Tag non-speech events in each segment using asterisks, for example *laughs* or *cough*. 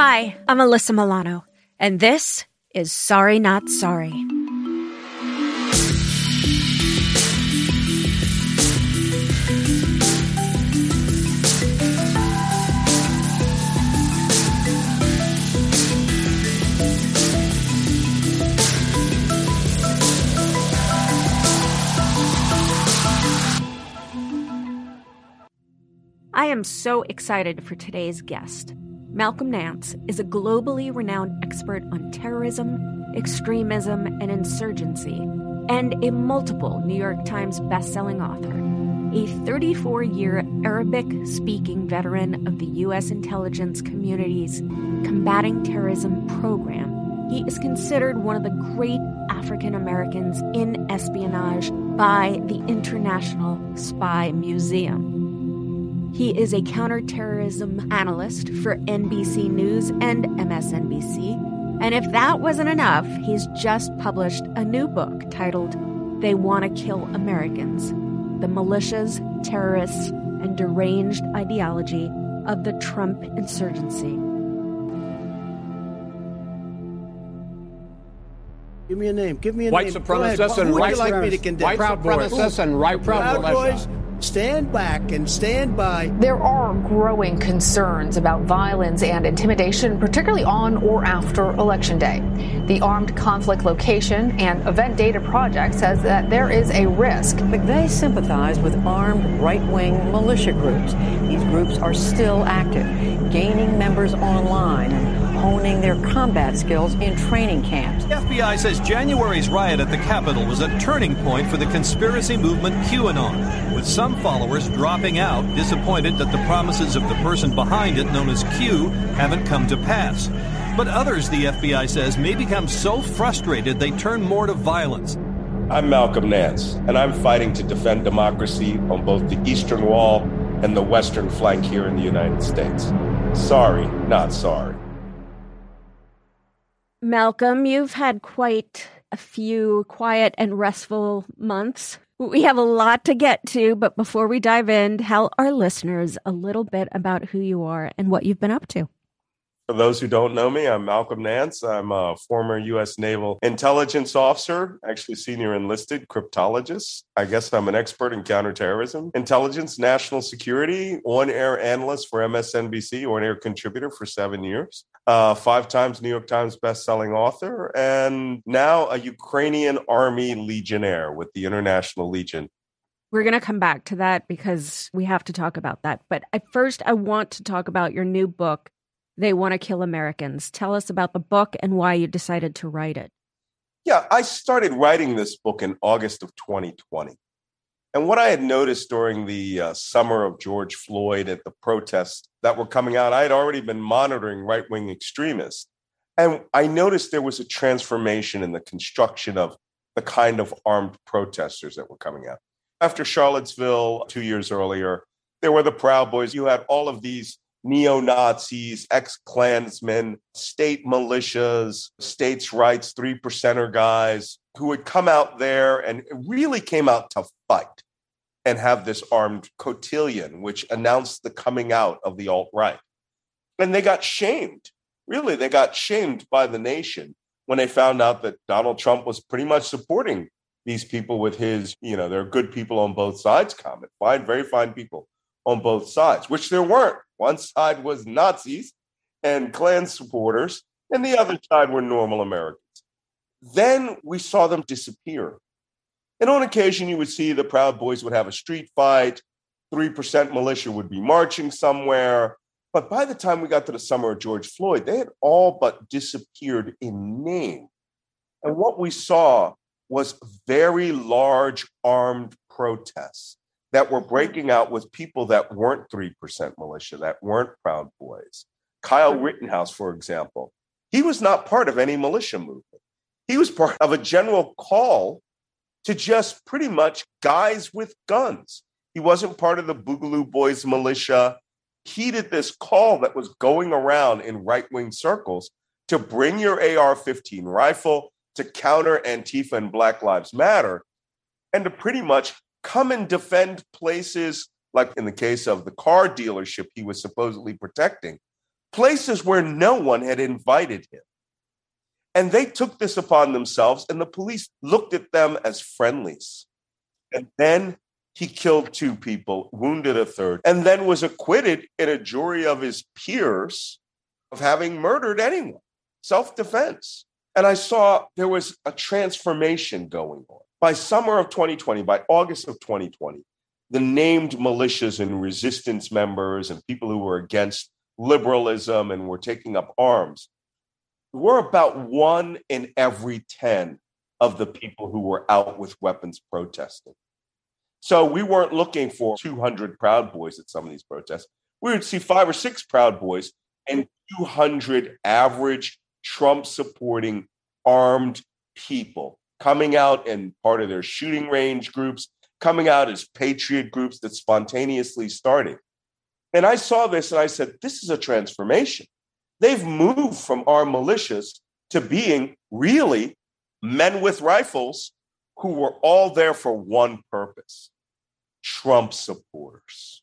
Hi, I'm Alyssa Milano, and this is Sorry Not Sorry. I am so excited for today's guest. Malcolm Nance is a globally renowned expert on terrorism, extremism, and insurgency, and a multiple New York Times bestselling author. A 34 year Arabic speaking veteran of the U.S. intelligence community's Combating Terrorism program, he is considered one of the great African Americans in espionage by the International Spy Museum. He is a counterterrorism analyst for NBC News and MSNBC. And if that wasn't enough, he's just published a new book titled They Want to Kill Americans The Militias, Terrorists, and Deranged Ideology of the Trump Insurgency. Give me a name. Give me a White name. Go supremacists ahead. Who and would right you like me to condemn? White Proud supremacists and right Proud. Boys, stand back and stand by. There are growing concerns about violence and intimidation, particularly on or after Election Day. The Armed Conflict Location and Event Data Project says that there is a risk. But they sympathize with armed right wing militia groups. These groups are still active, gaining members online and honing their combat skills in training camps. The FBI says January's riot at the Capitol was a turning point for the conspiracy movement QAnon, with some followers dropping out, disappointed that the promises of the person behind it, known as Q, haven't come to pass. But others, the FBI says, may become so frustrated they turn more to violence. I'm Malcolm Nance, and I'm fighting to defend democracy on both the Eastern Wall and the Western flank here in the United States. Sorry, not sorry. Malcolm, you've had quite a few quiet and restful months. We have a lot to get to, but before we dive in, tell our listeners a little bit about who you are and what you've been up to. For those who don't know me, I'm Malcolm Nance. I'm a former U.S. Naval intelligence officer, actually senior enlisted cryptologist. I guess I'm an expert in counterterrorism, intelligence, national security, on air analyst for MSNBC, on air contributor for seven years, uh, five times New York Times bestselling author, and now a Ukrainian army legionnaire with the International Legion We're going to come back to that because we have to talk about that. But at first, I want to talk about your new book, They Want to Kill Americans. Tell us about the book and why you decided to write it. Yeah, I started writing this book in August of 2020. And what I had noticed during the uh, summer of George Floyd at the protests that were coming out, I had already been monitoring right wing extremists. And I noticed there was a transformation in the construction of the kind of armed protesters that were coming out. After Charlottesville, two years earlier, there were the Proud Boys. You had all of these neo Nazis, ex Klansmen, state militias, states' rights, three percenter guys who would come out there and really came out to fight and have this armed cotillion, which announced the coming out of the alt right. And they got shamed. Really, they got shamed by the nation when they found out that Donald Trump was pretty much supporting these people with his, you know, there are good people on both sides comment, fine, very fine people on both sides, which there weren't. One side was Nazis and Klan supporters, and the other side were normal Americans. Then we saw them disappear. And on occasion, you would see the Proud Boys would have a street fight, 3% militia would be marching somewhere. But by the time we got to the summer of George Floyd, they had all but disappeared in name. And what we saw was very large armed protests that were hmm. breaking out with people that weren't 3% militia, that weren't Proud Boys. Kyle hmm. Rittenhouse, for example, he was not part of any militia movement. He was part of a general call to just pretty much guys with guns. He wasn't part of the Boogaloo Boys militia. He did this call that was going around in right wing circles to bring your AR 15 rifle to counter Antifa and Black Lives Matter and to pretty much come and defend places like in the case of the car dealership he was supposedly protecting, places where no one had invited him. And they took this upon themselves, and the police looked at them as friendlies. And then he killed two people, wounded a third, and then was acquitted in a jury of his peers of having murdered anyone, self defense. And I saw there was a transformation going on. By summer of 2020, by August of 2020, the named militias and resistance members and people who were against liberalism and were taking up arms were about one in every 10 of the people who were out with weapons protesting. So we weren't looking for 200 Proud Boys at some of these protests. We would see five or six Proud Boys and 200 average Trump supporting armed people coming out and part of their shooting range groups, coming out as patriot groups that spontaneously started. And I saw this and I said, this is a transformation. They've moved from our militias to being really men with rifles who were all there for one purpose Trump supporters.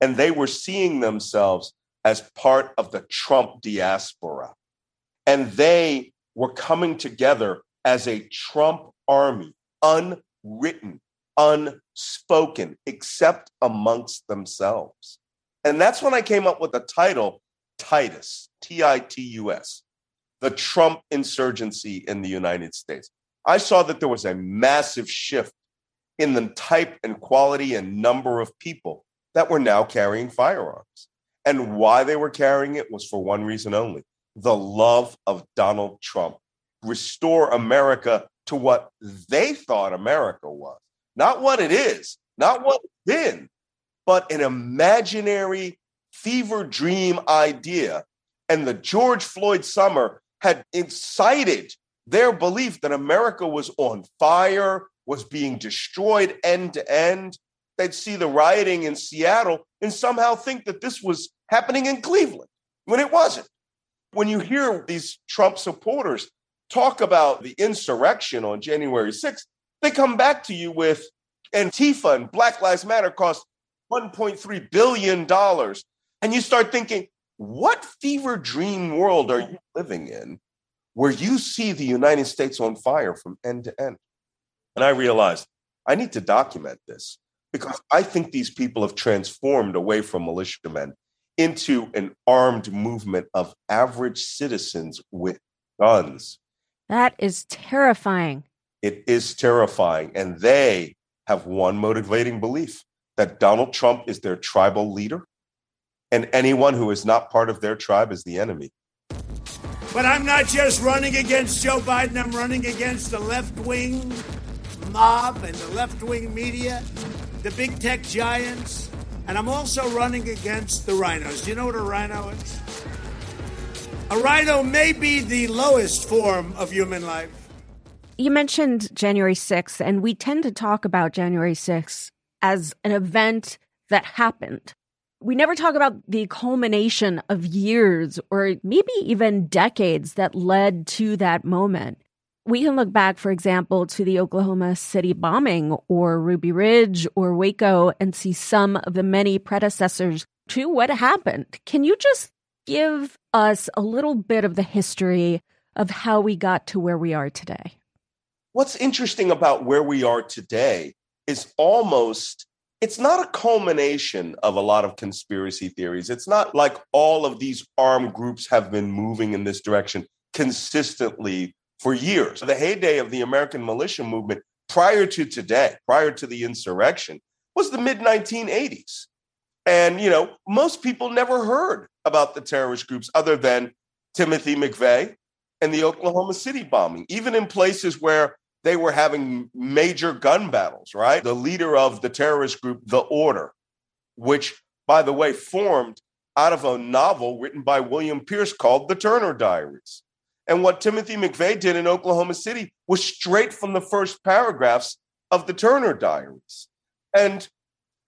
And they were seeing themselves as part of the Trump diaspora. And they were coming together as a Trump army, unwritten, unspoken, except amongst themselves. And that's when I came up with the title Titus, T I T U S, the Trump insurgency in the United States. I saw that there was a massive shift in the type and quality and number of people that were now carrying firearms. And why they were carrying it was for one reason only the love of Donald Trump. Restore America to what they thought America was, not what it is, not what it's been, but an imaginary fever dream idea. And the George Floyd summer had incited their belief that America was on fire, was being destroyed end to end. They'd see the rioting in Seattle and somehow think that this was happening in Cleveland when it wasn't. When you hear these Trump supporters talk about the insurrection on January 6th, they come back to you with Antifa and Black Lives Matter cost $1.3 billion. And you start thinking, what fever dream world are you living in where you see the United States on fire from end to end? And I realized I need to document this because I think these people have transformed away from militiamen into an armed movement of average citizens with guns. That is terrifying. It is terrifying. And they have one motivating belief that Donald Trump is their tribal leader, and anyone who is not part of their tribe is the enemy. But I'm not just running against Joe Biden, I'm running against the left wing mob and the left wing media, the big tech giants, and I'm also running against the RINOs. Do you know what a RINO is? A RINO may be the lowest form of human life. You mentioned January 6th, and we tend to talk about January 6th as an event that happened. We never talk about the culmination of years or maybe even decades that led to that moment we can look back, for example, to the Oklahoma City bombing or Ruby Ridge or Waco and see some of the many predecessors to what happened. Can you just give us a little bit of the history of how we got to where we are today? What's interesting about where we are today is almost it's not a culmination of a lot of conspiracy theories. It's not like all of these armed groups have been moving in this direction consistently for years. The heyday of the American militia movement prior to today, prior to the insurrection, was the mid 1980s. And, you know, most people never heard about the terrorist groups other than Timothy McVeigh and the Oklahoma City bombing, even in places where they were having major gun battles, right? The leader of the terrorist group, The Order, which, by the way, formed out of a novel written by William Pierce called The Turner Diaries. And what Timothy McVeigh did in Oklahoma City was straight from the first paragraphs of The Turner Diaries. And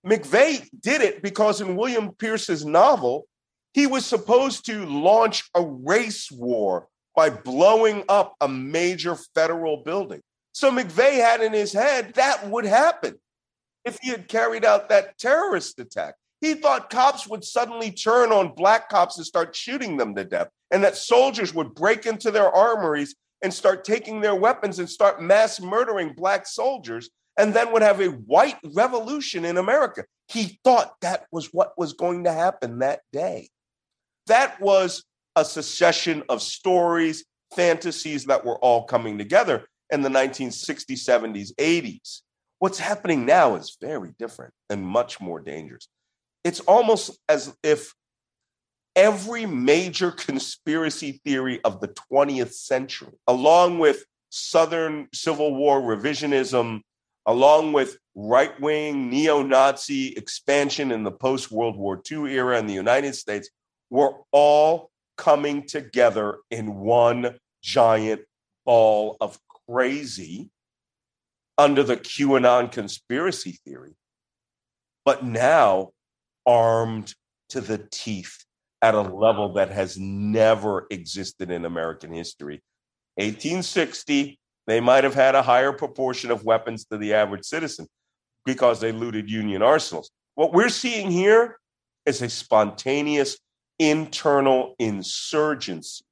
McVeigh did it because in William Pierce's novel, he was supposed to launch a race war by blowing up a major federal building. So McVeigh had in his head that would happen if he had carried out that terrorist attack. He thought cops would suddenly turn on black cops and start shooting them to death, and that soldiers would break into their armories and start taking their weapons and start mass murdering black soldiers, and then would have a white revolution in America. He thought that was what was going to happen that day. That was a succession of stories, fantasies that were all coming together in the 1960s, 70s, 80s. What's happening now is very different and much more dangerous. It's almost as if every major conspiracy theory of the 20th century, along with Southern Civil War revisionism, along with right wing neo Nazi expansion in the post World War II era in the United States, were all coming together in one giant ball of crazy under the QAnon conspiracy theory. But now armed to the teeth at a level that has never existed in American history. 1860, they might have had a higher proportion of weapons to the average citizen because they looted Union arsenals. What we're seeing here is a spontaneous internal insurgency.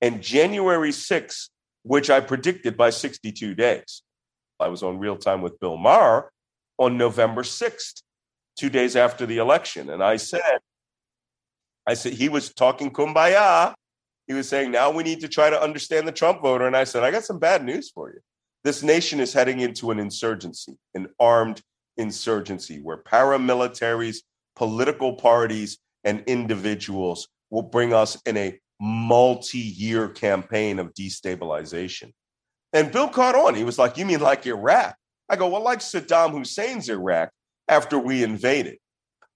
And January 6th, which I predicted by 62 days, I was on real time with Bill Maher on November 6th two days after the election. And I said, I said, he was talking kumbaya. He was saying, now we need to try to understand the Trump voter. And I said, I got some bad news for you. This nation is heading into an insurgency, an armed insurgency where paramilitaries, political parties, and individuals will bring us in a multi year campaign of destabilization. And Bill caught on. He was like, You mean like Iraq? I go, Well, like Saddam Hussein's Iraq, after we invaded.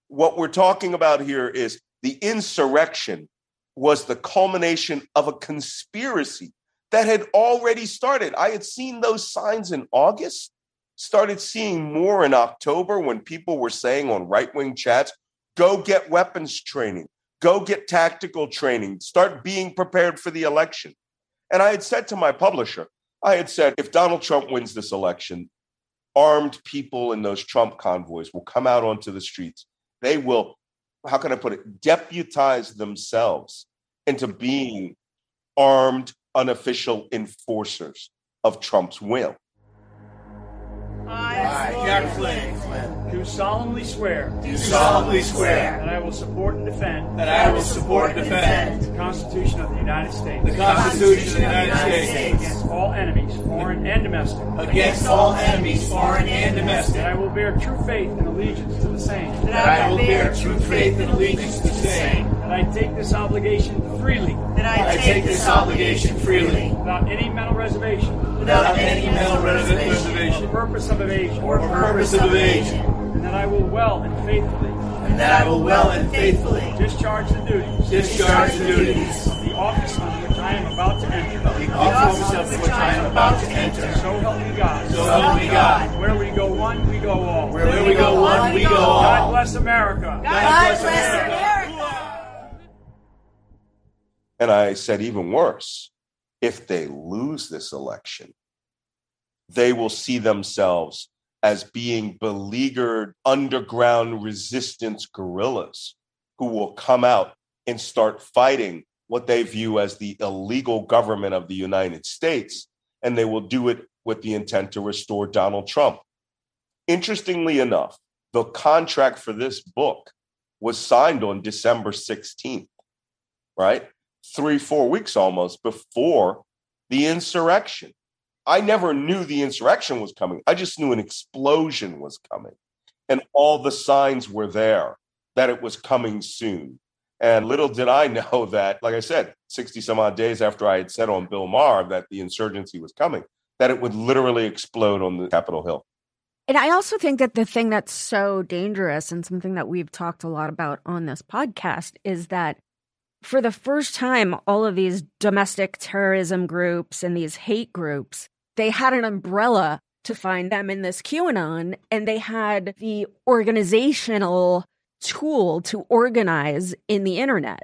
What we're talking about here is the insurrection was the culmination of a conspiracy that had already started. I had seen those signs in August, started seeing more in October when people were saying on right wing chats, go get weapons training, go get tactical training, start being prepared for the election. And I had said to my publisher, I had said, if Donald Trump wins this election, armed people in those Trump convoys will come out onto the streets. They will, how can I put it, deputize themselves into being armed, unofficial enforcers of Trump's will. I, Jack Flynn, do solemnly swear do solemnly swear that I will support and defend that I will support and defend the Constitution of the United States the Constitution of the United States against all enemies, foreign and domestic, against all enemies, foreign and that domestic, I will bear true faith and allegiance to the same, that I will bear true faith and allegiance to the same, that I take this obligation freely. That I take this obligation freely. Without any mental reservation. Without any mental reservation. Or purpose of evasion, or purpose of evasion, and that I will well and faithfully and that I will well and faithfully discharge the duties discharge the duties of the office on which I am about to enter. the office of which I am about to enter. So help me God. So help me God. Where we go one, we go all. Where we go one, we go all. God bless America. God bless America. And I said, even worse, if they lose this election, they will see themselves as being beleaguered underground resistance guerrillas who will come out and start fighting what they view as the illegal government of the United States. And they will do it with the intent to restore Donald Trump. Interestingly enough, the contract for this book was signed on December 16th, right? Three, four weeks almost before the insurrection. I never knew the insurrection was coming. I just knew an explosion was coming. And all the signs were there that it was coming soon. And little did I *laughs* know that, like I said, 60 some odd days after I had said on Bill Maher that the insurgency was coming, that it would literally explode on the Capitol Hill. And I also think that the thing that's so dangerous and something that we've talked a lot about on this podcast is that for the first time, all of these domestic terrorism groups and these hate groups, they had an umbrella to find them in this QAnon, and they had the organizational tool to organize in the internet.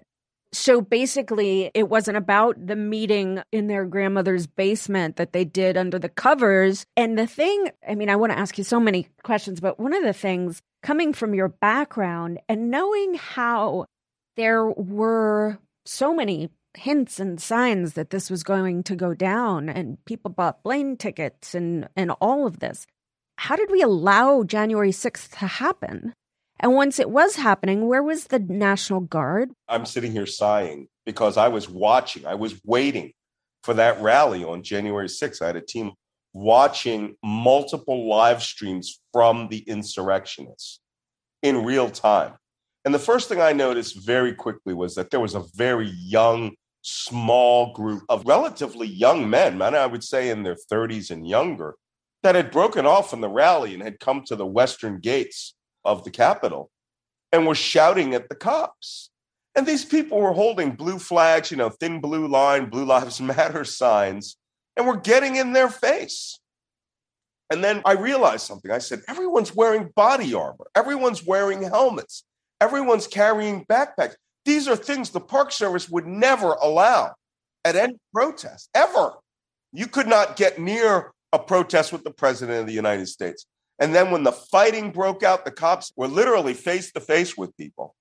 So basically, it wasn't about the meeting in their grandmother's basement that they did under the covers. And the thing, I mean, I want to ask you so many questions, but one of the things coming from your background and knowing how there were so many hints and signs that this was going to go down and people bought plane tickets and and all of this. How did we allow january 6th to happen? And once it was happening where was the national guard? I'm sitting here sighing because i was watching i was waiting for that rally on january 6th i had a team watching multiple live streams from the insurrectionists in real time. And the first thing I noticed very quickly was that there was a very young, small group of relatively young men, men I would say in their 30s and younger, that had broken off from the rally and had come to the western gates of the Capitol and were shouting at the cops. And these people were holding blue flags, you know, thin blue line, Blue Lives *laughs* Matter signs, and were getting in their face. And then I realized something. I said, everyone's wearing body armor, everyone's wearing helmets. Everyone's carrying backpacks. These are things the Park Service would never allow at any protest, ever. You could not get near a protest with the President of the United States. And then when the fighting broke out, the cops were literally face to face with people,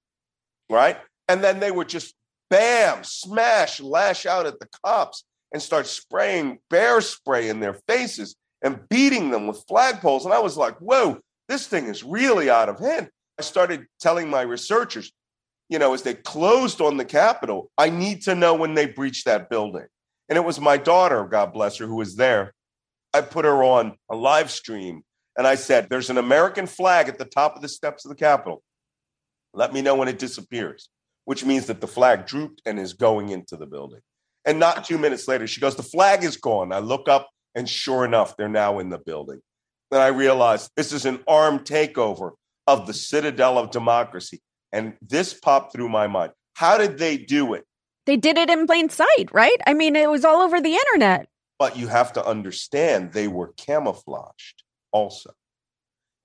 right? And then they would just bam, smash, lash out at the cops and start spraying bear spray in their faces and beating them with flagpoles. And I was like, whoa, this thing is really out of hand. I started telling my researchers, you know, as they closed on the Capitol, I need to know when they breached that building. And it was my daughter, God bless her, who was there. I put her on a live stream and I said, There's an American flag at the top of the steps of the Capitol. Let me know when it disappears, which means that the flag drooped and is going into the building. And not two minutes later, she goes, The flag is gone. I look up, and sure enough, they're now in the building. Then I realized this is an armed takeover of the citadel of democracy. And this popped through my mind. How did they do it? They did it in plain sight, right? I mean, it was all over the internet. But you have to understand they were camouflaged also.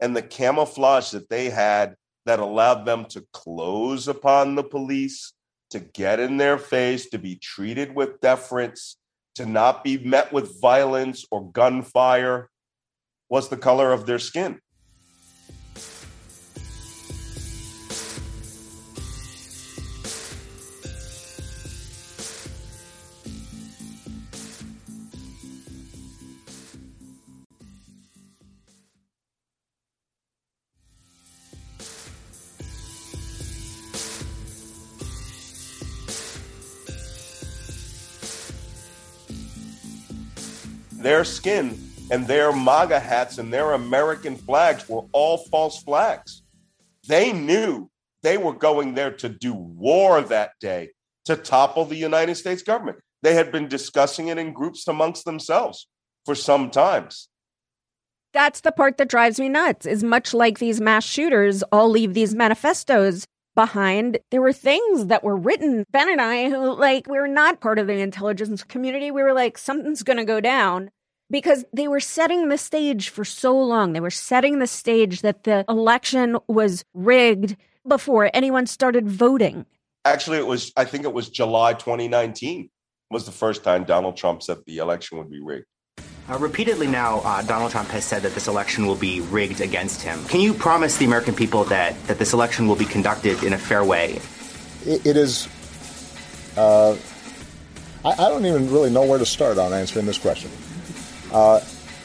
And the camouflage that they had that allowed them to close upon the police, to get in their face, to be treated with deference, to not be met with violence or gunfire was the color of their skin. Their skin and their MAGA hats and their American flags were all false flags. They knew they were going there to do war that day to topple the United States government. They had been discussing it in groups amongst themselves for some times. That's the part that drives me nuts. Is much like these mass shooters all leave these manifestos behind. There were things that were written. Ben and I, who like, we are not part of the intelligence community, we were like, something's going to go down because they were setting the stage for so long. They were setting the stage that the election was rigged before anyone started voting. Actually, it was, I think it was July 2019 was the first time Donald Trump said the election would be rigged. Uh, repeatedly now, uh, Donald Trump has said that this election will be rigged against him. Can you promise the American people that, that this election will be conducted in a fair way? it, it is. Uh, I, I, don't even really know where to start on answering this question. Uh,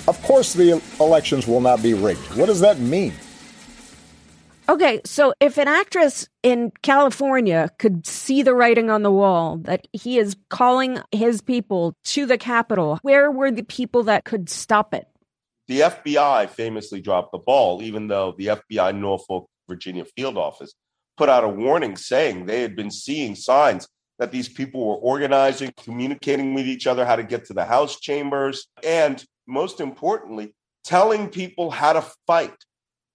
of course, the elections will not be rigged. What does that mean? Okay, so if an actress in California could see the writing on the wall that he is calling his people to the Capitol, where were the people that could stop it? The FBI famously dropped the ball, even though the FBI Norfolk, Virginia field office put out a warning saying they had been seeing signs that these people were organizing, communicating with each other, how to get to the House chambers. And most importantly, telling people how to fight,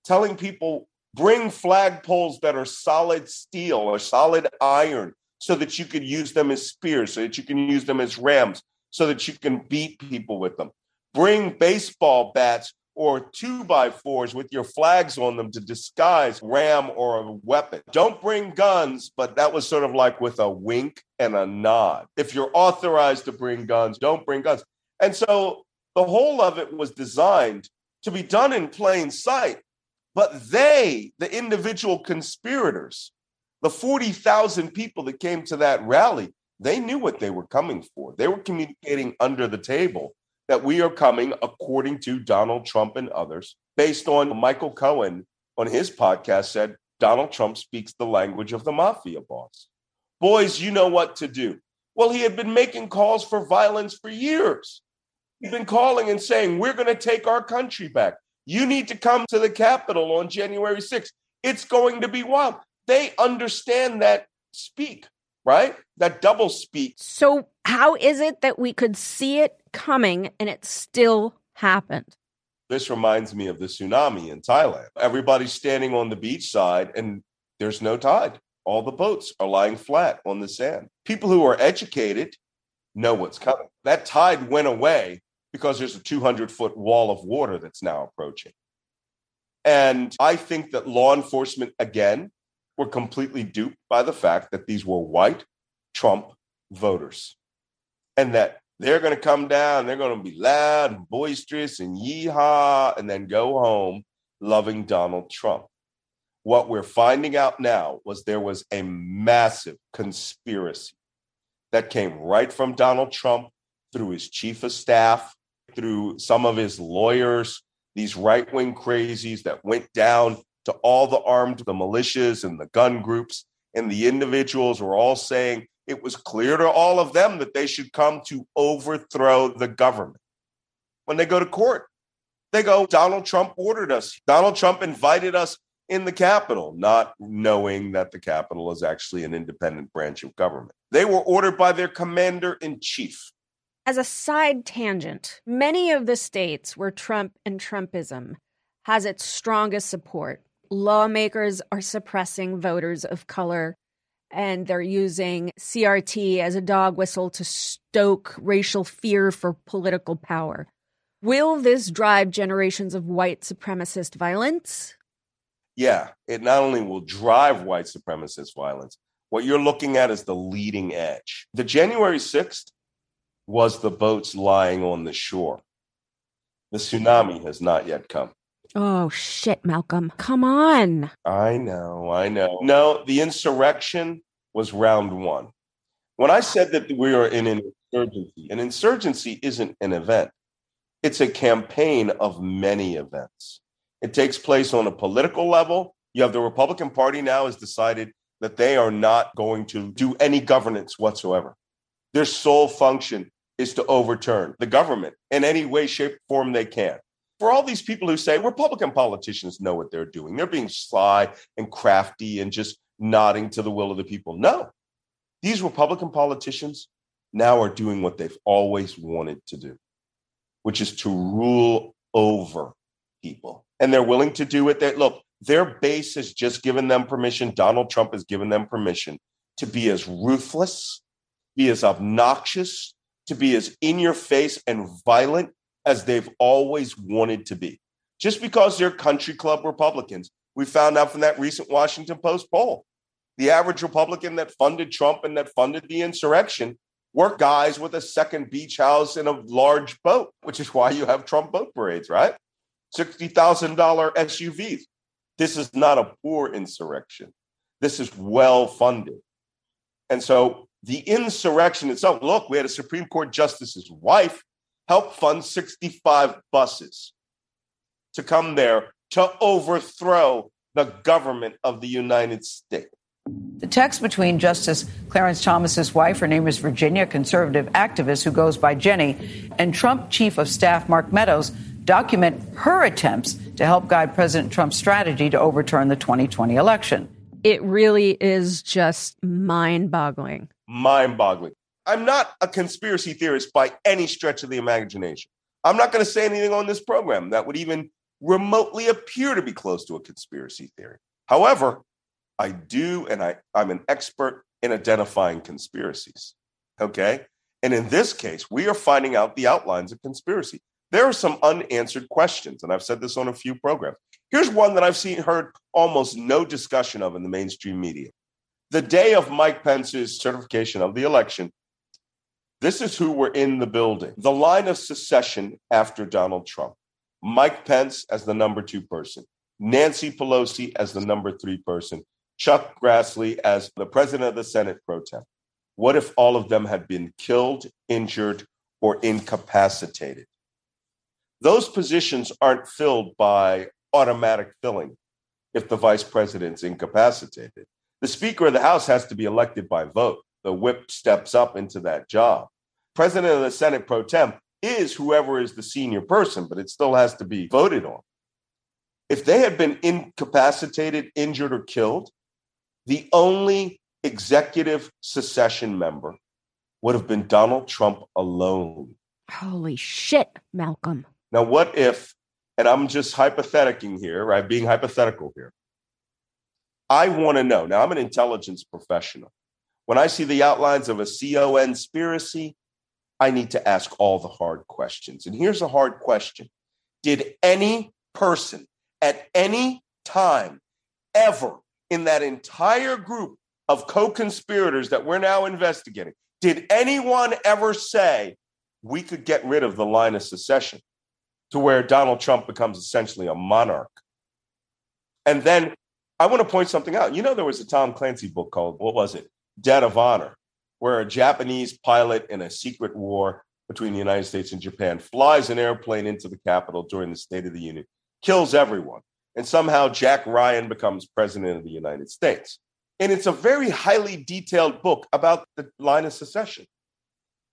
telling people bring flagpoles that are solid steel or solid iron so that you could use them as spears, so that you can use them as rams, so that you can beat people with them. Bring baseball bats or two by fours with your flags on them to disguise ram or a weapon. Don't bring guns, but that was sort of like with a wink and a nod. If you're authorized to bring guns, don't bring guns. And so the whole of it was designed to be done in plain sight. But they, the individual conspirators, the 40,000 people that came to that rally, they knew what they were coming for. They were communicating under the table that we are coming, according to Donald Trump and others, based on Michael Cohen on his podcast said Donald Trump speaks the language of the mafia boss. Boys, you know what to do. Well, he had been making calls for violence for years. He'd been calling and saying, We're going to take our country back. You need to come to the Capitol on January 6th. It's going to be wild. They understand that speak, right? That double speak. So, how is it that we could see it coming and it still happened? This reminds me of the tsunami in Thailand. Everybody's standing on the beach side and there's no tide. All the boats are lying flat on the sand. People who are educated know what's coming. That tide went away because there's a 200 foot wall of water that's now approaching. And I think that law enforcement, again, were completely duped by the fact that these were white Trump voters and that they're going to come down, they're going to be loud and boisterous and yeehaw, and then go home loving Donald Trump. What we're finding out now was there was a massive conspiracy that came right from Donald Trump through his chief of staff, through some of his lawyers, these right wing crazies that went down to all the armed, the militias and the gun groups, and the individuals were all saying, it was clear to all of them that they should come to overthrow the government. When they go to court, they go, Donald Trump ordered us. Donald Trump invited us in the Capitol, not knowing that the Capitol is actually an independent branch of government. They were ordered by their commander in chief. As a side tangent, many of the states where Trump and Trumpism has its strongest support, lawmakers are suppressing voters of color and they're using CRT as a dog whistle to stoke racial fear for political power. Will this drive generations of white supremacist violence? Yeah, it not only will drive white supremacist violence, what you're looking at is the leading edge. The January 6th was the boats lying on the shore. The tsunami has not yet come. Oh, shit, Malcolm. Come on. I know, I know. No, the insurrection was round one. When I said that we are in an insurgency, an insurgency isn't an event, it's a campaign of many events. It takes place on a political level. You have the Republican Party now has decided that they are not going to do any governance whatsoever. Their sole function is to overturn the government in any way, shape, form they can for all these people who say Republican politicians know what they're doing, they're being sly and crafty and just nodding to the will of the people. No, these Republican politicians now are doing what they've always wanted to do, which is to rule over people. And they're willing to do it. That look, their base has just given them permission. Donald Trump has given them permission to be as ruthless, be as obnoxious, to be as in your face and violent as they've always wanted to be. Just because they're country club Republicans, we found out from that recent Washington Post poll. The average Republican that funded Trump and that funded the insurrection were guys with a second beach house and a large boat, which is why you have Trump boat parades, right? $60,000 SUVs. This is not a poor insurrection. This is well funded. And so the insurrection itself, look, we had a Supreme Court justice's wife help fund 65 buses to come there to overthrow the government of the United States. The text between Justice Clarence Thomas's wife, her name is Virginia, conservative activist who goes by Ginni, and Trump Chief of Staff Mark Meadows document her attempts to help guide President Trump's strategy to overturn the 2020 election. It really is just mind boggling. Mind boggling. I'm not a conspiracy theorist by any stretch of the imagination. I'm not going to say anything on this program that would even remotely appear to be close to a conspiracy theory. However, I do, and I, I'm an expert in identifying conspiracies. Okay. And in this case, we are finding out the outlines of conspiracy. There are some unanswered questions, and I've said this on a few programs. Here's one that I've seen heard almost no discussion of in the mainstream media. The day of Mike Pence's certification of the election, this is who were in the building. The line of secession after Donald Trump. Mike Pence as the number two person, Nancy Pelosi as the number three person, Chuck Grassley as the president of the Senate pro tem. What if all of them had been killed, injured, or incapacitated? Those positions aren't filled by automatic filling if the vice president's incapacitated. The Speaker of the House has to be elected by vote. The whip steps up into that job. President of the Senate pro tem is whoever is the senior person, but it still has to be voted on. If they had been incapacitated, injured, or killed, the only executive secession member would have been Donald Trump alone. Holy shit, Malcolm. Now, what if, and I'm just hypotheticing here, right? Being hypothetical here. I want to know. Now, I'm an intelligence professional. When I see the outlines of a CO conspiracy, I need to ask all the hard questions. And here's a hard question Did any person at any time ever in that entire group of co conspirators that we're now investigating, did anyone ever say we could get rid of the line of secession to where Donald Trump becomes essentially a monarch? And then I want to point something out. You know, there was a Tom Clancy book called, what was it? Debt of Honor, where a Japanese pilot in a secret war between the United States and Japan flies an airplane into the Capitol during the State of the Union, kills everyone. And somehow Jack Ryan becomes president of the United States. And it's a very highly detailed book about the line of secession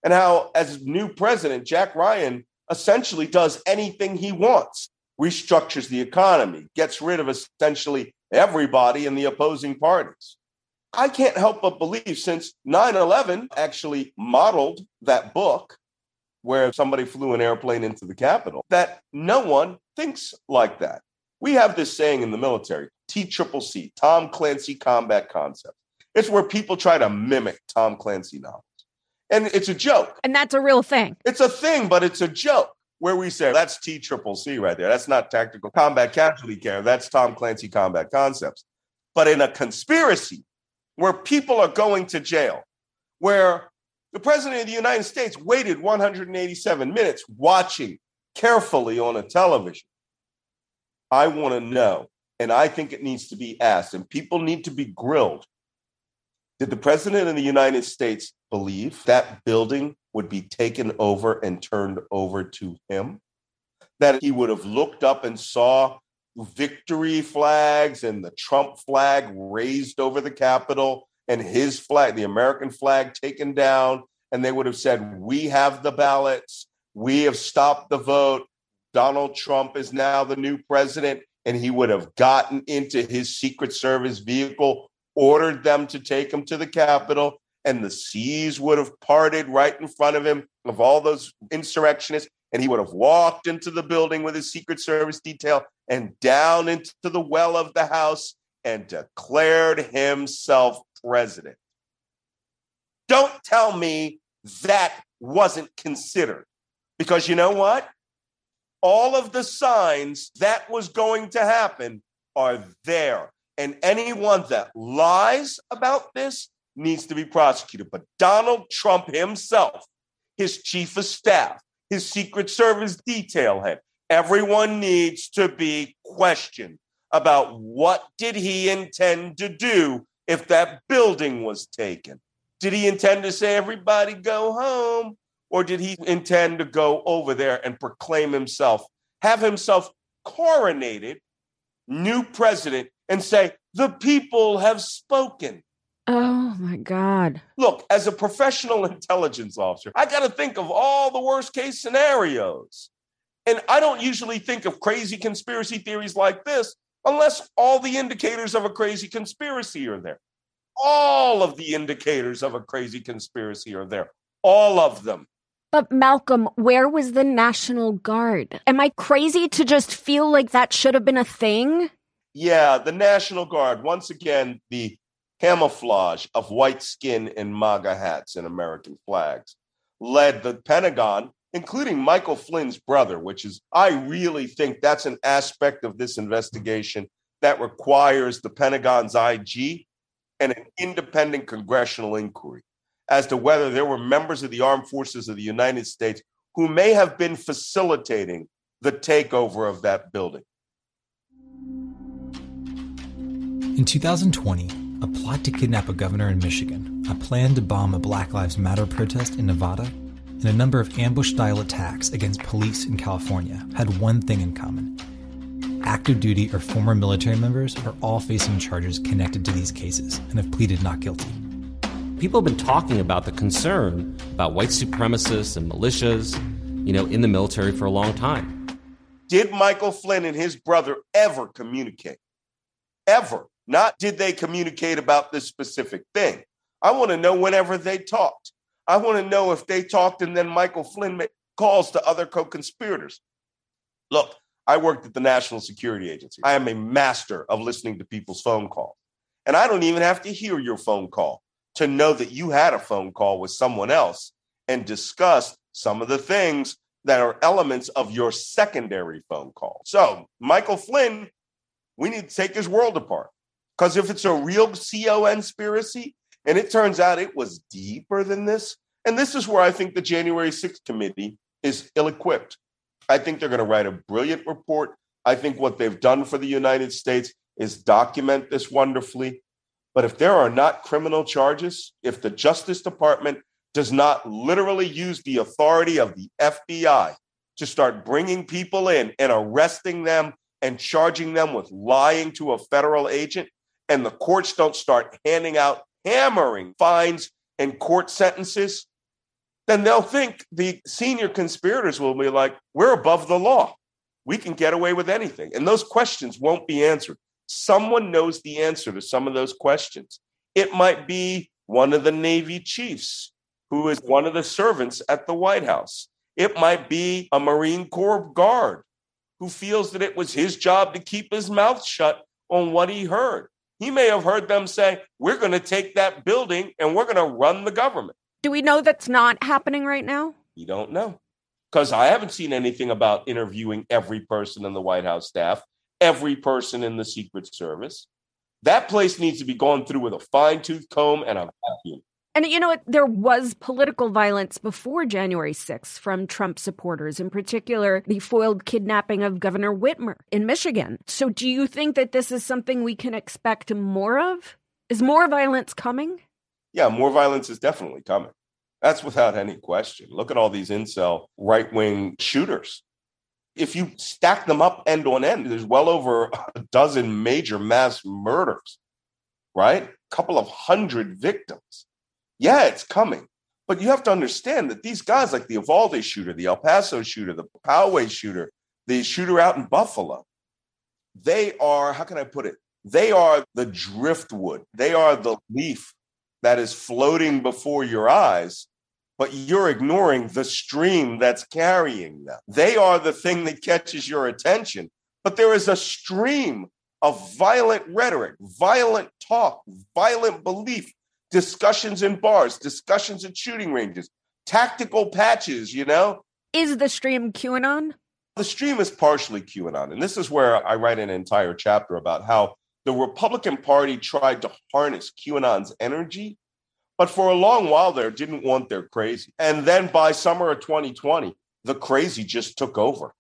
and how, as new president, Jack Ryan essentially does anything he wants, restructures the economy, gets rid of essentially everybody in the opposing parties. I can't help but believe since 9 11 actually modeled that book where somebody flew an airplane into the Capitol, that no one thinks like that. We have this saying in the military T Triple C, Tom Clancy Combat concept. It's where people try to mimic Tom Clancy novels. And it's a joke. And that's a real thing. It's a thing, but it's a joke where we say that's T Triple C right there. That's not tactical combat casualty care. That's Tom Clancy Combat Concepts. But in a conspiracy where people are going to jail, where the president of the United States waited 187 minutes watching carefully on a television I want to know, and I think it needs to be asked, and people need to be grilled. Did the president of the United States believe that building would be taken over and turned over to him? That he would have looked up and saw victory flags and the Trump flag raised over the Capitol and his flag, the American flag, taken down. And they would have said, We have the ballots. We have stopped the vote. Donald Trump is now the new president, and he would have gotten into his Secret Service vehicle, ordered them to take him to the Capitol, and the seas would have parted right in front of him of all those insurrectionists, and he would have walked into the building with his Secret Service detail and down into the well of the House and declared himself president. Don't tell me that wasn't considered. Because you know what? all of the signs that was going to happen are there. And anyone that lies about this needs to be prosecuted. But Donald Trump himself, his chief of staff, his Secret Service detail head, everyone needs to be questioned about what did he intend to do if that building was taken? Did he intend to say, everybody go home? Or did he intend to go over there and proclaim himself, have himself coronated new president and say, the people have spoken? Oh my God. Look, as a professional *laughs* intelligence officer, I got to think of all the worst case scenarios. And I don't usually think of crazy conspiracy theories like this unless all the indicators of a crazy conspiracy are there. All of the indicators of a crazy conspiracy are there. All of them. But Malcolm, where was the National Guard? Am I crazy to just feel like that should have been a thing? Yeah, the National Guard, once again, the camouflage of white skin and MAGA hats and American flags, led the Pentagon, including Michael Flynn's brother, which is, I really think that's an aspect of this investigation that requires the Pentagon's IG and an independent congressional inquiry as to whether there were members of the armed forces of the United States who may have been facilitating the takeover of that building. In 2020, a plot to kidnap a governor in Michigan, a plan to bomb a Black Lives Matter protest in Nevada, and a number of ambush style attacks against police in California had one thing in common. Active duty or former military members are all facing charges connected to these cases and have pleaded not guilty. People have been talking about the concern about white supremacists and militias, you know, in the military for a long time. Did Michael Flynn and his brother ever communicate? Ever. Not did they communicate about this specific thing. I want to know whenever they talked. I want to know if they talked and then Michael Flynn calls to other co conspirators. Look, I worked at the National Security Agency. I am a master of listening to people's phone calls. And I don't even have to hear your phone call to know that you had a phone call with someone else and discussed some of the things that are elements of your secondary phone call. So, Michael Flynn, we need to take his world apart. Because if it's a real CO conspiracy, and it turns out it was deeper than this, and this is where I think the January 6th committee is ill equipped. I think they're going to write a brilliant report. I think what they've done for the United States is document this wonderfully. But if there are not criminal charges, if the Justice Department does not literally use the authority of the FBI to start bringing people in and arresting them and charging them with lying to a federal agent, and the courts don't start handing out hammering fines and court sentences, then they'll think the senior conspirators will be like, we're above the law. We can get away with anything. And those questions won't be answered. Someone knows the answer to some of those questions. It might be one of the Navy chiefs who is one of the servants at the White House. It might be a Marine Corps guard who feels that it was his job to keep his mouth shut on what he heard. He may have heard them say, We're going to take that building and we're going to run the government. Do we know that's not happening right now? You don't know. Because I haven't seen anything about interviewing every person in the White House staff, every person in the Secret Service. That place needs to be gone through with a fine tooth comb and a vacuum. And you know what? There was political violence before January 6th from Trump supporters, in particular, the foiled kidnapping of Governor Whitmer in Michigan. So, do you think that this is something we can expect more of? Is more violence coming? Yeah, more violence is definitely coming. That's without any question. Look at all these incel right wing shooters. If you stack them up end on end, there's well over a dozen major mass murders, right? A couple of hundred victims. Yeah, it's coming. But you have to understand that these guys, like the Uvalde shooter, the El Paso shooter, the Poway shooter, the shooter out in Buffalo, they are, how can I put it? They are the driftwood. They are the leaf that is floating before your eyes, but you're ignoring the stream that's carrying them. They are the thing that catches your attention, but there is a stream of violent rhetoric, violent talk, violent belief, discussions in bars, discussions at shooting ranges, tactical patches, you know? Is the stream QAnon? The stream is partially QAnon. And this is where I write an entire chapter about how the Republican Party tried to harness QAnon's energy, but for a long while there didn't want their crazy. And then by summer of 2020, the crazy just took over.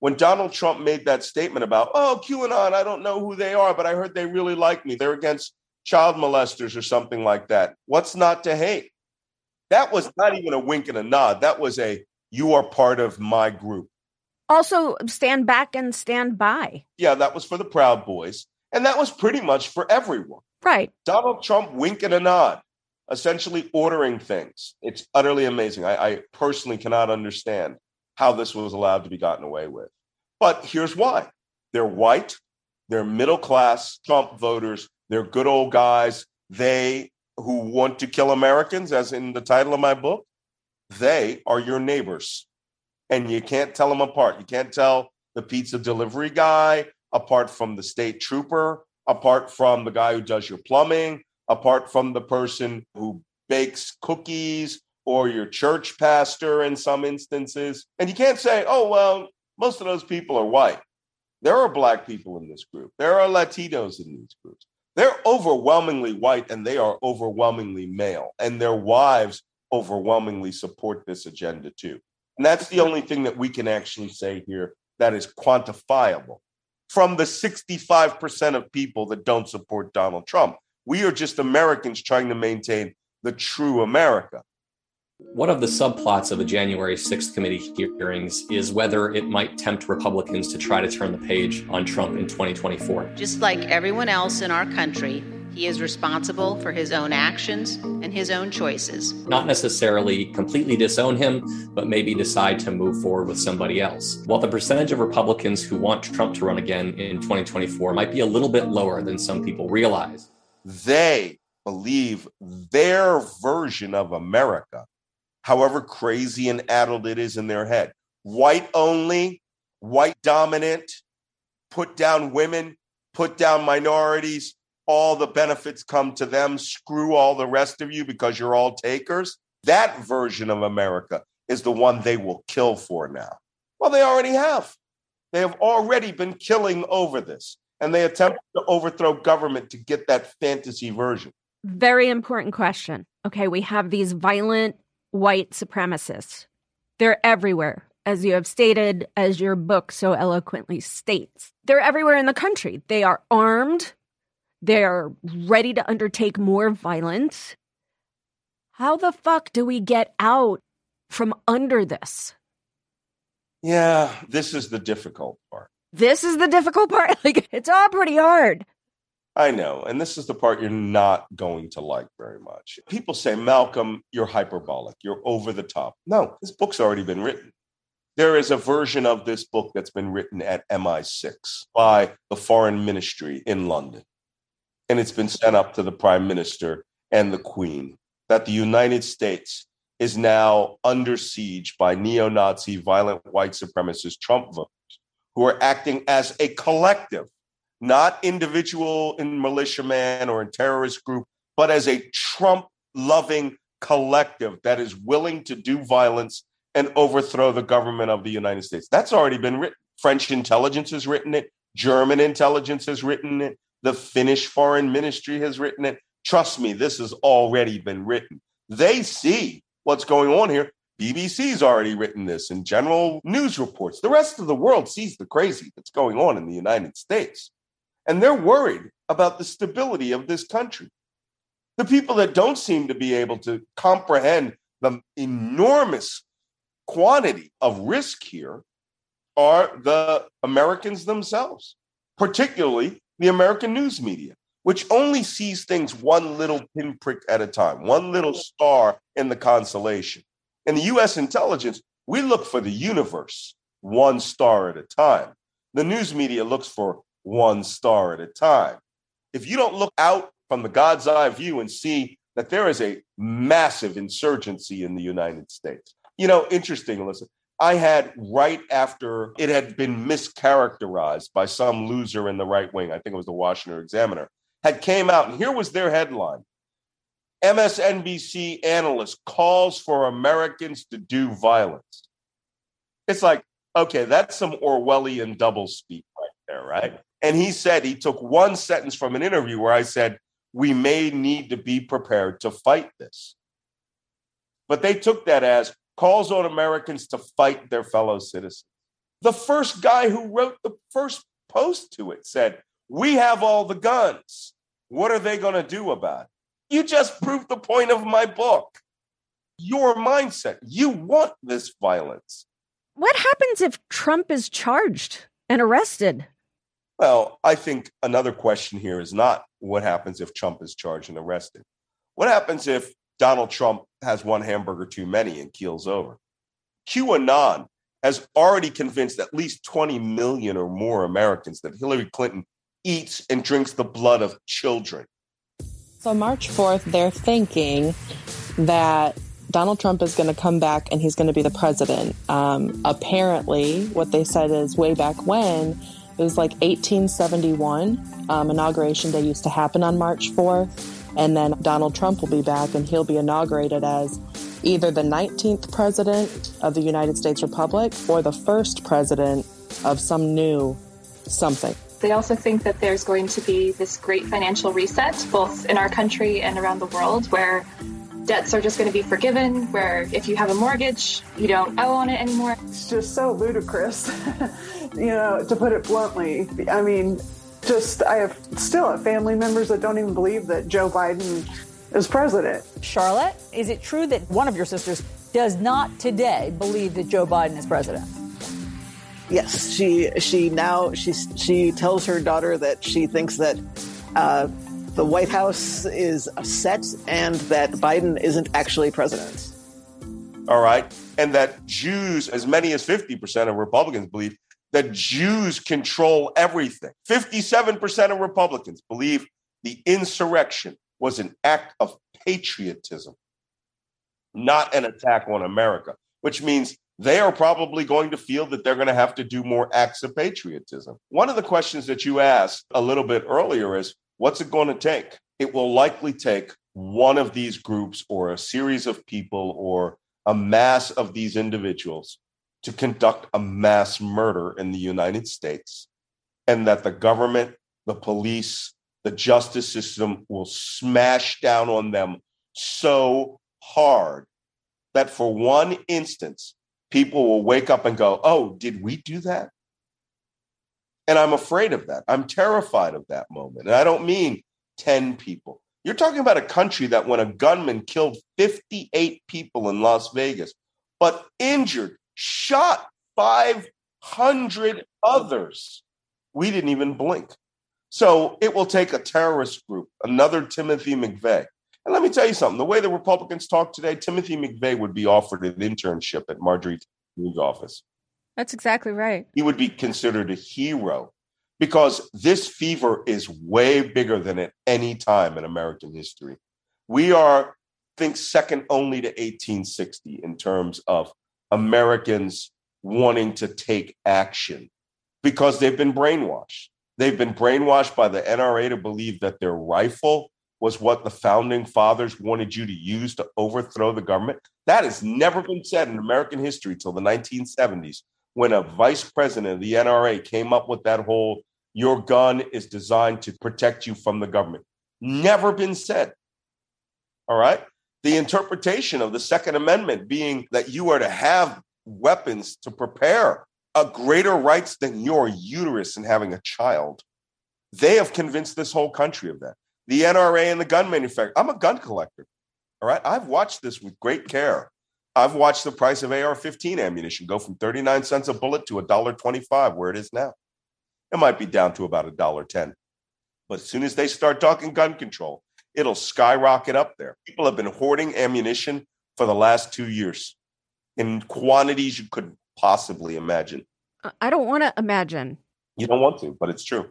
When Donald Trump made that statement about, oh, QAnon, I don't know who they are, but I heard they really like me. They're against child molesters or something like that. What's not to hate? That was not even a wink and a nod. That was a, you are part of my group. Also, stand back and stand by. Yeah, that was for the Proud Boys. And that was pretty much for everyone. Right. Donald Trump wink and a nod, essentially ordering things. It's utterly amazing. I, I personally cannot understand how this was allowed to be gotten away with. But here's why they're white, they're middle class Trump voters, they're good old guys. They who want to kill Americans, as in the title of my book, They are your neighbors, and you can't tell them apart. You can't tell the pizza delivery guy apart from the state trooper, apart from the guy who does your plumbing, apart from the person who bakes cookies or your church pastor in some instances. And you can't say, oh, well, most of those people are white. There are black people in this group, there are Latinos in these groups. They're overwhelmingly white and they are overwhelmingly male, and their wives overwhelmingly support this agenda too. And that's the only thing that we can actually say here that is quantifiable from the 65% of people that don't support Donald Trump. We are just Americans trying to maintain the true America. One of the subplots of the January 6th committee hearings is whether it might tempt Republicans to try to turn the page on Trump in 2024. Just like everyone else in our country, he is responsible for his own actions and his own choices. Not necessarily completely disown him, but maybe decide to move forward with somebody else. While the percentage of Republicans who want Trump to run again in 2024 might be a little bit lower than some people realize, they believe their version of America however crazy and addled it is in their head. White only, white dominant, put down women, put down minorities, all the benefits come to them, screw all the rest of you because you're all takers. That version of America is the one they will kill for now. Well, they already have. They have already been killing over this, and they attempt to overthrow government to get that fantasy version. Very important question. Okay, we have these violent white supremacists. They're everywhere, as you have stated, as your book so eloquently states. They're everywhere in the country. They are armed, they're ready to undertake more violence. How the fuck do we get out from under this? Yeah, this is the difficult part. This is the difficult part. *laughs* Like, it's all pretty hard. I know. And this is the part you're not going to like very much. People say, Malcolm, you're hyperbolic. You're over the top. No, this book's already been written. There is a version of this book that's been written at MI6 by the foreign ministry in London. And it's been sent up to the prime minister and the queen that the United States is now under siege by neo Nazi, violent white supremacist Trump voters who are acting as a collective not individual in militiaman or in terrorist group, but as a Trump loving collective that is willing to do violence and overthrow the government of the United States. That's already been written. French intelligence has written it, German intelligence has written it, the Finnish foreign ministry has written it. Trust me, this has already been written. They see what's going on here. BBC's already written this in general news reports. The rest of the world sees the crazy that's going on in the United States. And they're worried about the stability of this country. The people that don't seem to be able to comprehend the enormous quantity of risk here are the Americans themselves, particularly the American news media, which only sees things one little pinprick at a time, one little star in the constellation. In the US intelligence, we look for the universe one star at a time. The news media looks for one star at a time. If you don't look out from the God's eye view and see that there is a massive insurgency in the United States, you know, interesting, listen. I had right after it had been mischaracterized by some loser in the right wing, I think it was the Washington Examiner, had came out, and here was their headline. MSNBC analyst calls for Americans to do violence. It's like, okay, that's some Orwellian doublespeak right there, right? And he said he took one sentence from an interview where I said, We may need to be prepared to fight this. But they took that as calls on Americans to fight their fellow citizens. The first guy who wrote the first post to it said, We have all the guns. What are they going to do about it? You just proved the point of my book. Your mindset. You want this violence. What happens if Trump is charged and arrested? Well, I think another question here is not what happens if Trump is charged and arrested. What happens if Donald Trump has one hamburger too many and keels over? QAnon has already convinced at least 20 million or more Americans that Hillary Clinton eats and drinks the blood of children. So, March 4th, they're thinking that Donald Trump is going to come back and he's going to be the president. Um, apparently, what they said is way back when, it was like 1871. Um, Inauguration Day used to happen on March 4th. And then Donald Trump will be back and he'll be inaugurated as either the 19th president of the United States Republic or the first president of some new something. They also think that there's going to be this great financial reset, both in our country and around the world, where debts are just going to be forgiven, where if you have a mortgage, you don't owe on it anymore. It's just so ludicrous, *laughs* you know, to put it bluntly. I mean, just, I have still have family members that don't even believe that Joe Biden is president. Charlotte, is it true that one of your sisters does not today believe that Joe Biden is president? Yes, she she now she she tells her daughter that she thinks that uh, the White House is set and that Biden isn't actually president. All right, and that Jews, as many as fifty percent of Republicans believe that Jews control everything. Fifty-seven percent of Republicans believe the insurrection was an act of patriotism, not an attack on America, which means they are probably going to feel that they're going to have to do more acts of patriotism. One of the questions that you asked a little bit earlier is what's it going to take? It will likely take one of these groups or a series of people or a mass of these individuals to conduct a mass murder in the United States, and that the government, the police, the justice system will smash down on them so hard that for one instance, people will wake up and go, Oh, did we do that? And I'm afraid of that. I'm terrified of that moment. And I don't mean 10 people. You're talking about a country that when a gunman killed 58 people in Las Vegas, but injured, shot 500 others, we didn't even blink. So it will take a terrorist group, another Timothy McVeigh. And let me tell you something the way the Republicans talk today, Timothy McVeigh would be offered an internship at Marjorie office. That's exactly right. He would be considered a hero because this fever is way bigger than at any time in American history. We are, I think, second only to 1860 in terms of Americans wanting to take action because they've been brainwashed. They've been brainwashed by the NRA to believe that their rifle was what the founding fathers wanted you to use to overthrow the government. That has never been said in American history till the 1970s when a vice president of the NRA came up with that whole your gun is designed to protect you from the government. Never been said. All right. The interpretation of the Second Amendment being that you are to have weapons to prepare a greater rights than your uterus and having a child. They have convinced this whole country of that. The NRA and the gun manufacturer. I'm a gun collector. All right. I've watched this with great care. I've watched the price of AR 15 ammunition go from 39 cents a bullet to $1.25, where it is now. It might be down to about $1.10. But as soon as they start talking gun control, it'll skyrocket up there. People have been hoarding ammunition for the last two years in quantities you couldn't possibly imagine. I don't want to imagine. You don't want to, but it's true.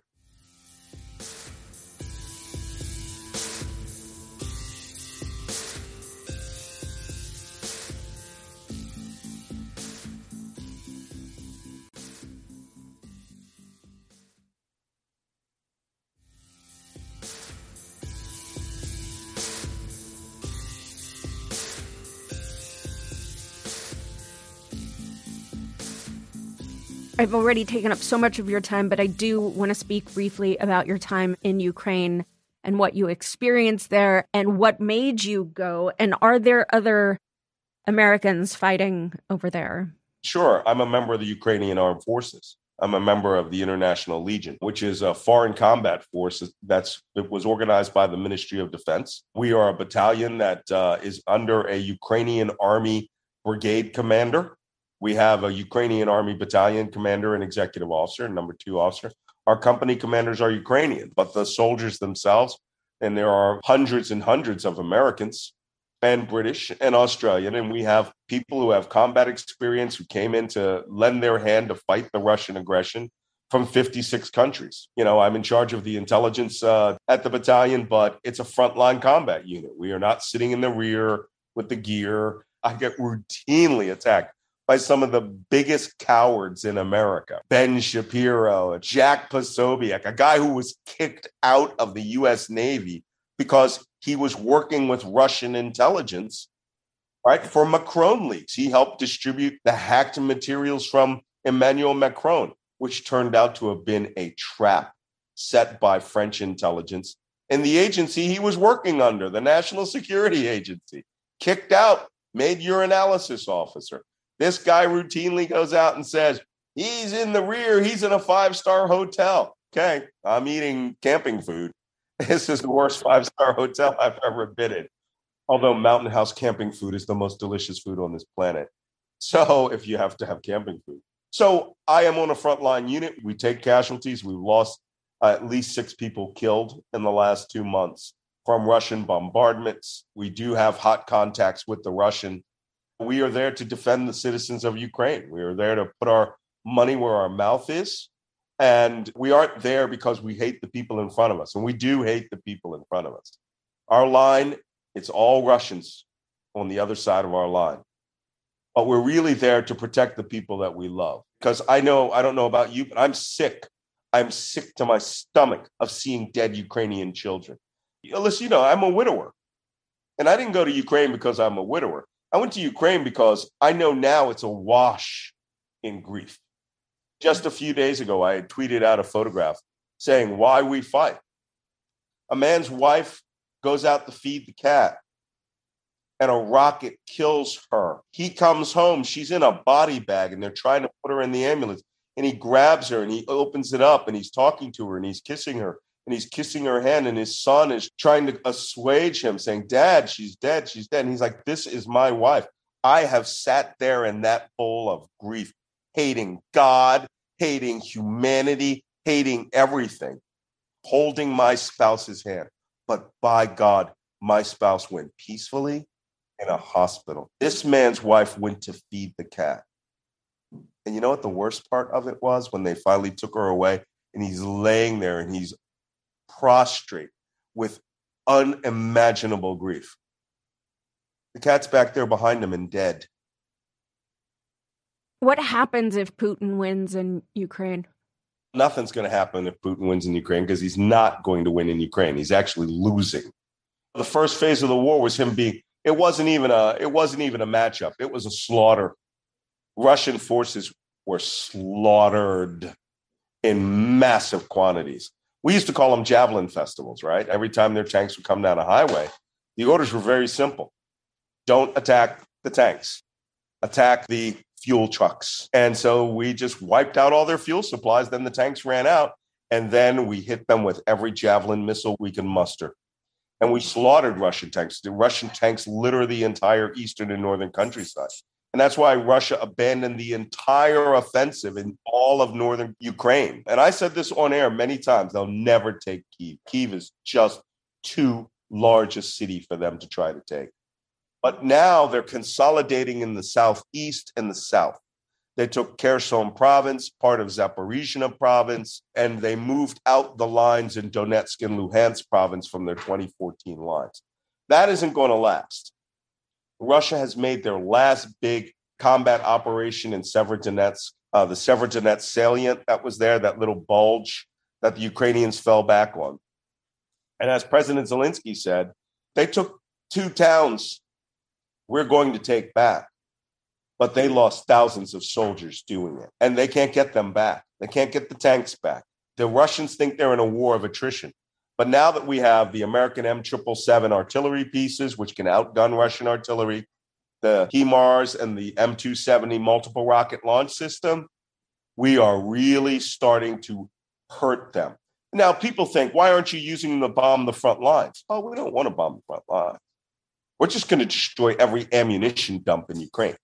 I've already taken up so much of your time, but I do want to speak briefly about your time in Ukraine and what you experienced there and what made you go. And are there other Americans fighting over there? Sure. I'm a member of the Ukrainian Armed Forces. I'm a member of the International Legion, which is a foreign combat force that's that was organized by the Ministry of Defense. We are a battalion that uh, is under a Ukrainian Army brigade commander we have a Ukrainian Army battalion commander and executive officer, number two officer. Our company commanders are Ukrainian, but the soldiers themselves, and there are hundreds and hundreds of Americans and British and Australian, and we have people who have combat experience who came in to lend their hand to fight the Russian aggression from 56 countries. You know, I'm in charge of the intelligence uh, at the battalion, but it's a frontline combat unit. We are not sitting in the rear with the gear I get routinely attacked by some of the biggest cowards in America. Ben Shapiro, Jack Posobiec, a guy who was kicked out of the US Navy because he was working with Russian intelligence, right? For Macron leaks. He helped distribute the hacked materials from Emmanuel Macron, which turned out to have been a trap set by French intelligence and the agency he was working under, the National Security Agency, kicked out, made urinalysis officer. This guy routinely goes out and says, he's in the rear, he's in a five star hotel. Okay, I'm eating camping food. *laughs* This is the worst five star hotel *laughs* I've ever been in. Although Mountain House camping food is the most delicious food on this planet. So if you have to have camping food. So I am on a frontline unit. We take casualties. We've lost at least six people killed in the last two months from Russian bombardments. We do have hot contacts with the Russian. We are there to defend the citizens of Ukraine. We are there to put our money where our mouth is. And we aren't there because we hate the people in front of us. And we do hate the people in front of us. Our line, it's all Russians on the other side of our line. But we're really there to protect the people that we love. Because I know, I don't know about you, but I'm sick I'm sick to my stomach of seeing dead Ukrainian children. Listen, you know, I'm a widower. And I didn't go to Ukraine because I'm a widower. I went to Ukraine because I know now it's a wash in grief. Just a few days ago, I had tweeted out a photograph saying, Why we fight. A man's wife goes out to feed the cat, and a rocket kills her. He comes home, she's in a body bag, and they're trying to put her in the ambulance and he grabs her and he opens it up and he's talking to her and he's kissing her and he's kissing her hand and his son is trying to assuage him saying dad she's dead she's dead. And he's like this is my wife. I have sat there in that bowl of grief hating god hating humanity hating everything holding my spouse's hand. But by god my spouse went peacefully in a hospital. This man's wife went to feed the cat. And you know what the worst part of it was when they finally took her away? And he's laying there and he's prostrate with unimaginable grief. The cat's back there behind him and dead. What happens if Putin wins in Ukraine? Nothing's going to happen if Putin wins in Ukraine because he's not going to win in Ukraine. He's actually losing. The first phase of the war was him being it wasn't even a it wasn't even a matchup. It was a slaughter Russian forces were slaughtered in massive quantities. We used to call them javelin festivals, right? Every time their tanks would come down a highway, the orders were very simple don't attack the tanks, attack the fuel trucks. And so we just wiped out all their fuel supplies. Then the tanks ran out. And then we hit them with every javelin missile we can muster. And we slaughtered Russian tanks. The Russian tanks litter the entire eastern and northern countryside. And that's why Russia abandoned the entire offensive in all of northern Ukraine. And I said this on air many times they'll never take Kiev. Kiev is just too large a city for them to try to take. But now they're consolidating in the southeast and the south. They took Kherson province, part of Zaporizhia province, and they moved out the lines in Donetsk and Luhansk province from their 2014 lines. That isn't going to last. Russia has made their last big combat operation in Severodonetsk, uh, the Severodonetsk salient that was there, that little bulge that the Ukrainians fell back on. And as President Zelensky said, they took two towns we're going to take back. But they lost thousands of soldiers doing it, and they can't get them back. They can't get the tanks back. The Russians think they're in a war of attrition. But now that we have the American M777 artillery pieces, which can outgun Russian artillery, the HIMARS and the M270 multiple rocket launch system, we are really starting to hurt them. Now, people think, why aren't you using the bomb the front lines? Oh, we don't want to bomb the front lines. We're just going to destroy every ammunition dump in Ukraine,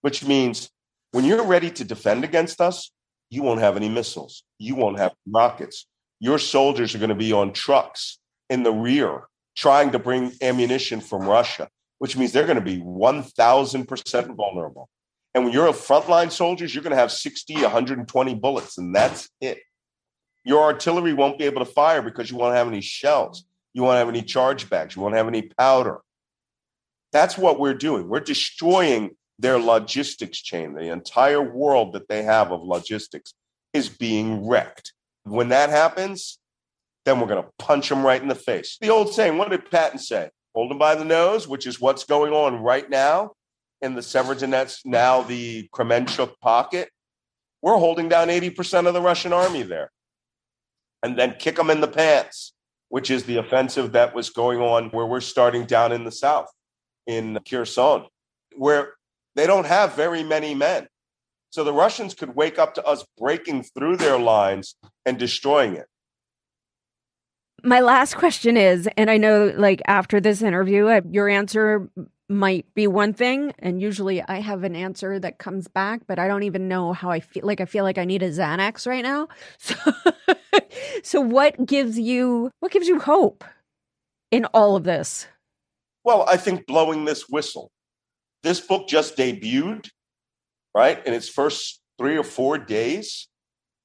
which means when you're ready to defend against us, you won't have any missiles. You won't have rockets your soldiers are going to be on trucks in the rear trying to bring ammunition from Russia, which means they're going to be 1000% vulnerable. And when you're a frontline soldiers, you're going to have 60, 120 bullets, and that's it. Your artillery won't be able to fire because you won't have any shells. You won't have any charge bags. You won't have any powder. That's what we're doing. We're destroying their logistics chain. The entire world that they have of logistics is being wrecked. When that happens, then we're going to punch them right in the face. The old saying, what did Patton say? Hold them by the nose, which is what's going on right now in the Severodonetsk, now the Kremenchuk pocket. We're holding down 80% of the Russian army there. And then kick them in the pants, which is the offensive that was going on where we're starting down in the south in Kherson, where they don't have very many men. So the Russians could wake up to us breaking through their lines and destroying it. My last question is, and I know like after this interview, uh, your answer might be one thing and usually I have an answer that comes back but I don't even know how I feel like I feel like I need a Xanax right now. *laughs* So so what gives you what gives you hope in all of this? Well, I think blowing this whistle. This book just debuted, right? In its first 3 or 4 days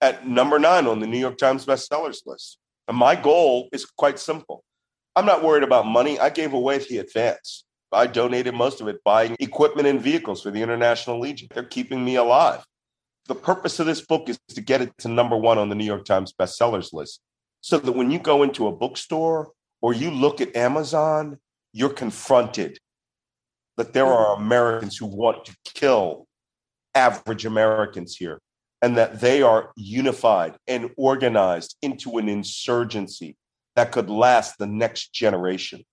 at number 9 on the New York Times bestsellers list. And my goal is quite simple. I'm not worried about money. I gave away the advance. I donated most of it buying equipment and vehicles for the International Legion. They're keeping me alive. The purpose of this book is to get it to number one on the New York Times bestsellers list so that when you go into a bookstore or you look at Amazon, you're confronted that there are Americans who want to kill average Americans here and that they are unified and organized into an insurgency that could last the next generation.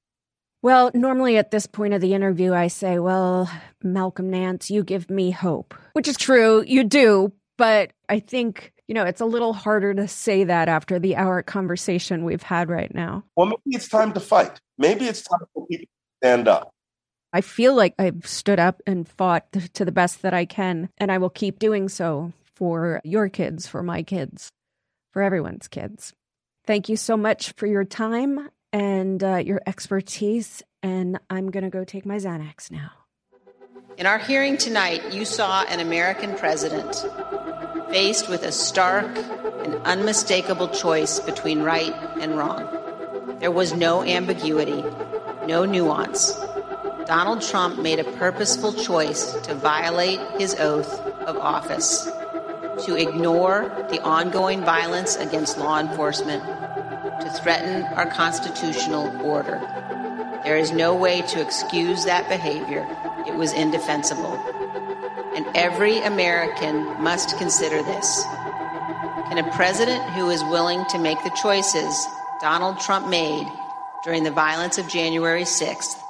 Well, normally at this point of the interview, I say, Well, Malcolm Nance, you give me hope, which is true. You do. But I think, you know, it's a little harder to say that after the hour conversation we've had right now. Well, maybe it's time to fight. Maybe it's time for people to stand up. I feel like I've stood up and fought to the best that I can, and I will keep doing so for your kids, for my kids, for everyone's kids. Thank you so much for your time and uh, your expertise. And I'm going to go take my Xanax now. In our hearing tonight, you saw an American president faced with a stark and unmistakable choice between right and wrong. There was no ambiguity, no nuance. Donald Trump made a purposeful choice to violate his oath of office, to ignore the ongoing violence against law enforcement to threaten our constitutional order. There is no way to excuse that behavior. It was indefensible. And every American must consider this. Can a president who is willing to make the choices Donald Trump made during the violence of January 6th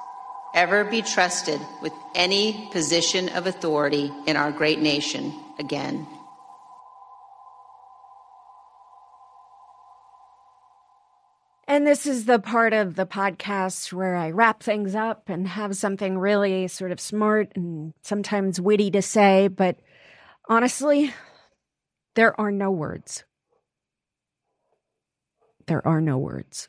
ever be trusted with any position of authority in our great nation again? And this is the part of the podcast where I wrap things up and have something really sort of smart and sometimes witty to say. But honestly, there are no words. There are no words.